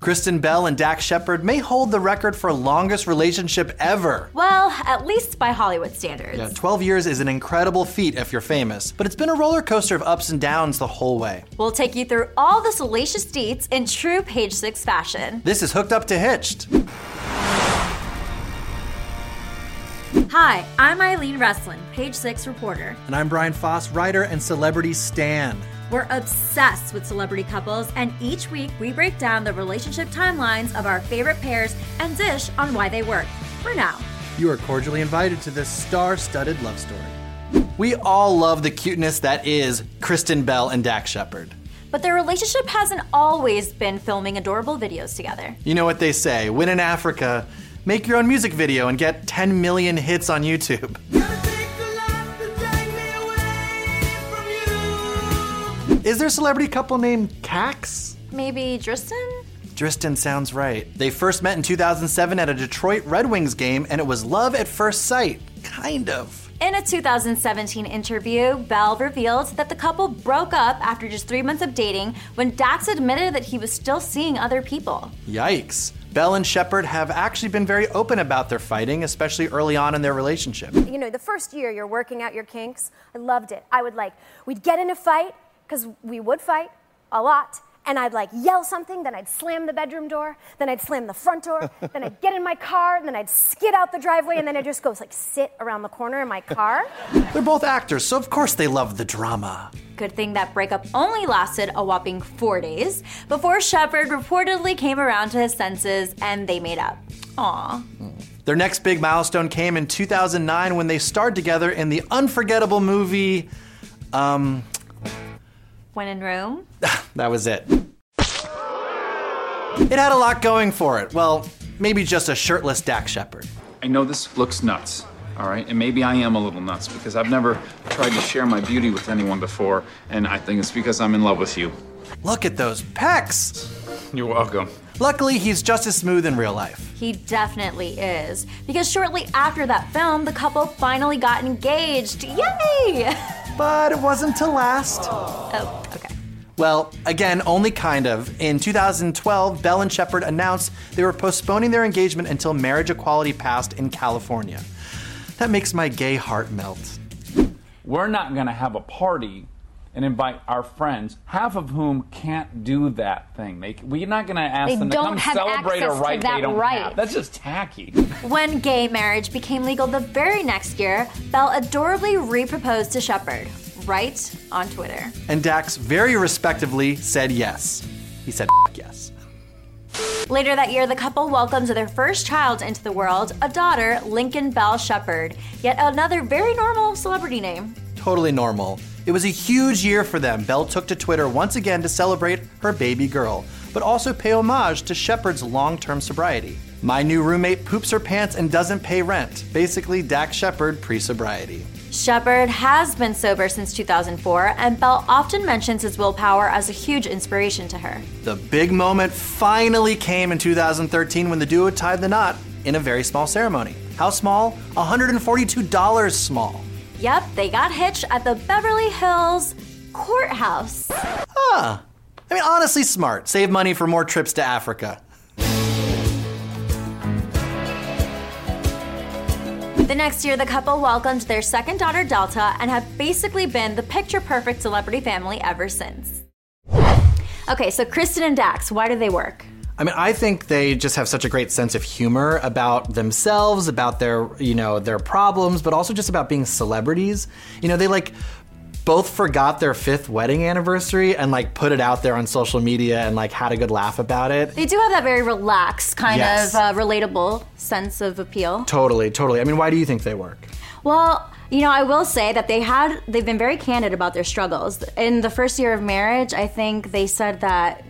Kristen Bell and Dax Shepard may hold the record for longest relationship ever. Well, at least by Hollywood standards. Yeah, 12 years is an incredible feat if you're famous, but it's been a roller coaster of ups and downs the whole way. We'll take you through all the salacious deets in true Page Six fashion. This is Hooked Up to Hitched. Hi, I'm Eileen Reslen, Page Six reporter. And I'm Brian Faas, writer and celebrity stan. We're obsessed with celebrity couples, and each week we break down the relationship timelines of our favorite pairs and dish on why they work. For now. You are cordially invited to this star studded love story. We all love the cuteness that is Kristen Bell and Dax Shepard. But their relationship hasn't always been filming adorable videos together. You know what they say win in Africa, make your own music video, and get 10 million hits on YouTube. Is there a celebrity couple named Cax? Maybe Dristan? Dristan sounds right. They first met in 2007 at a Detroit Red Wings game, and it was love at first sight. Kind of. In a 2017 interview, Bell revealed that the couple broke up after just three months of dating when Dax admitted that he was still seeing other people. Yikes. Bell and Shepard have actually been very open about their fighting, especially early on in their relationship. You know, the first year you're working out your kinks, I loved it. I would like, we'd get in a fight, because we would fight a lot. And I'd like yell something, then I'd slam the bedroom door, then I'd slam the front door, then I'd get in my car, and then I'd skid out the driveway, and then I'd just go like sit around the corner in my car. They're both actors, so of course they love the drama. Good thing that breakup only lasted a whopping four days before Shepard reportedly came around to his senses and they made up. Aww. Their next big milestone came in 2009 when they starred together in the unforgettable movie, um, when in Rome? that was it. It had a lot going for it. Well, maybe just a shirtless Dax Shepard. I know this looks nuts, all right? And maybe I am a little nuts because I've never tried to share my beauty with anyone before, and I think it's because I'm in love with you. Look at those pecs! You're welcome. Luckily, he's just as smooth in real life. He definitely is. Because shortly after that film, the couple finally got engaged. Yay! But it wasn't to last. Oh, okay. Well, again, only kind of. In 2012, Bell and Shepard announced they were postponing their engagement until marriage equality passed in California. That makes my gay heart melt. We're not going to have a party and invite our friends, half of whom can't do that thing. They, we're not going to ask They them to come celebrate a right they don't right. have. That's just tacky. When gay marriage became legal the very next year, Bell adorably re-proposed to Shepard, right on Twitter. And Dax very respectively said yes. He said yes. Later that year, the couple welcomed their first child into the world, a daughter, Lincoln Bell Shepard, yet another very normal celebrity name. Totally normal. It was a huge year for them. Bell took to Twitter once again to celebrate her baby girl, but also pay homage to Shepard's long term sobriety. My new roommate poops her pants and doesn't pay rent. Basically, Dax Shepard pre sobriety. Shepard has been sober since 2004, and Bell often mentions his willpower as a huge inspiration to her. The big moment finally came in 2013 when the duo tied the knot in a very small ceremony. How small? $142 small. Yep, they got hitched at the Beverly Hills courthouse. Huh. I mean, honestly, smart. Save money for more trips to Africa. The next year, the couple welcomed their second daughter, Delta, and have basically been the picture perfect celebrity family ever since. Okay, so Kristen and Dax, why do they work? I mean, I think they just have such a great sense of humor about themselves, about their, you know, their problems, but also just about being celebrities. You know, they like both forgot their fifth wedding anniversary and like put it out there on social media and like had a good laugh about it. They do have that very relaxed, kind Yes. of uh, relatable sense of appeal. Totally, totally. I mean, why do you think they work? Well, you know, I will say that they had they've been very candid about their struggles. In the first year of marriage, I think they said that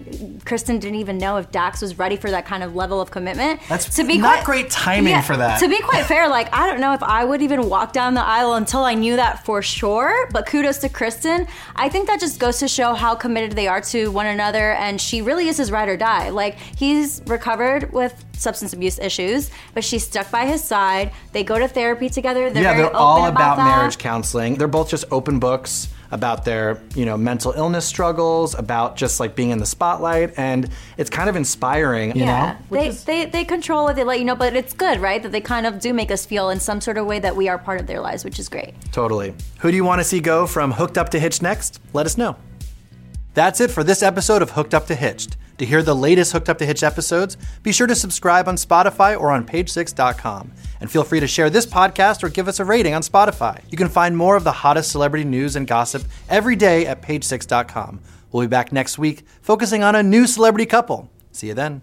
Kristen didn't even know if Dax was ready for that kind of level of commitment. That's not great timing for that. To be quite fair, like I don't know if I would even walk down the aisle until I knew that for sure. But kudos to Kristen. I think that just goes to show how committed they are to one another, and she really is his ride or die. Like he's recovered with substance abuse issues, but she's stuck by his side. They go to therapy together. They're yeah, very they're all open about, that. marriage counseling. They're both just open books about their, you know, mental illness struggles, about just like being in the spotlight, and it's kind of inspiring, you Yeah, know? they, they they control it. They let you know, but it's good, right? That they kind of do make us feel in some sort of way that we are part of their lives, which is great. Totally. Who do you want to see go from Hooked Up to Hitched next? Let us know. That's it for this episode of Hooked Up to Hitched. To hear the latest Hooked Up to Hitch episodes, be sure to subscribe on Spotify or on page6.com. And feel free to share this podcast or give us a rating on Spotify. You can find more of the hottest celebrity news and gossip every day at page6.com. We'll be back next week focusing on a new celebrity couple. See you then.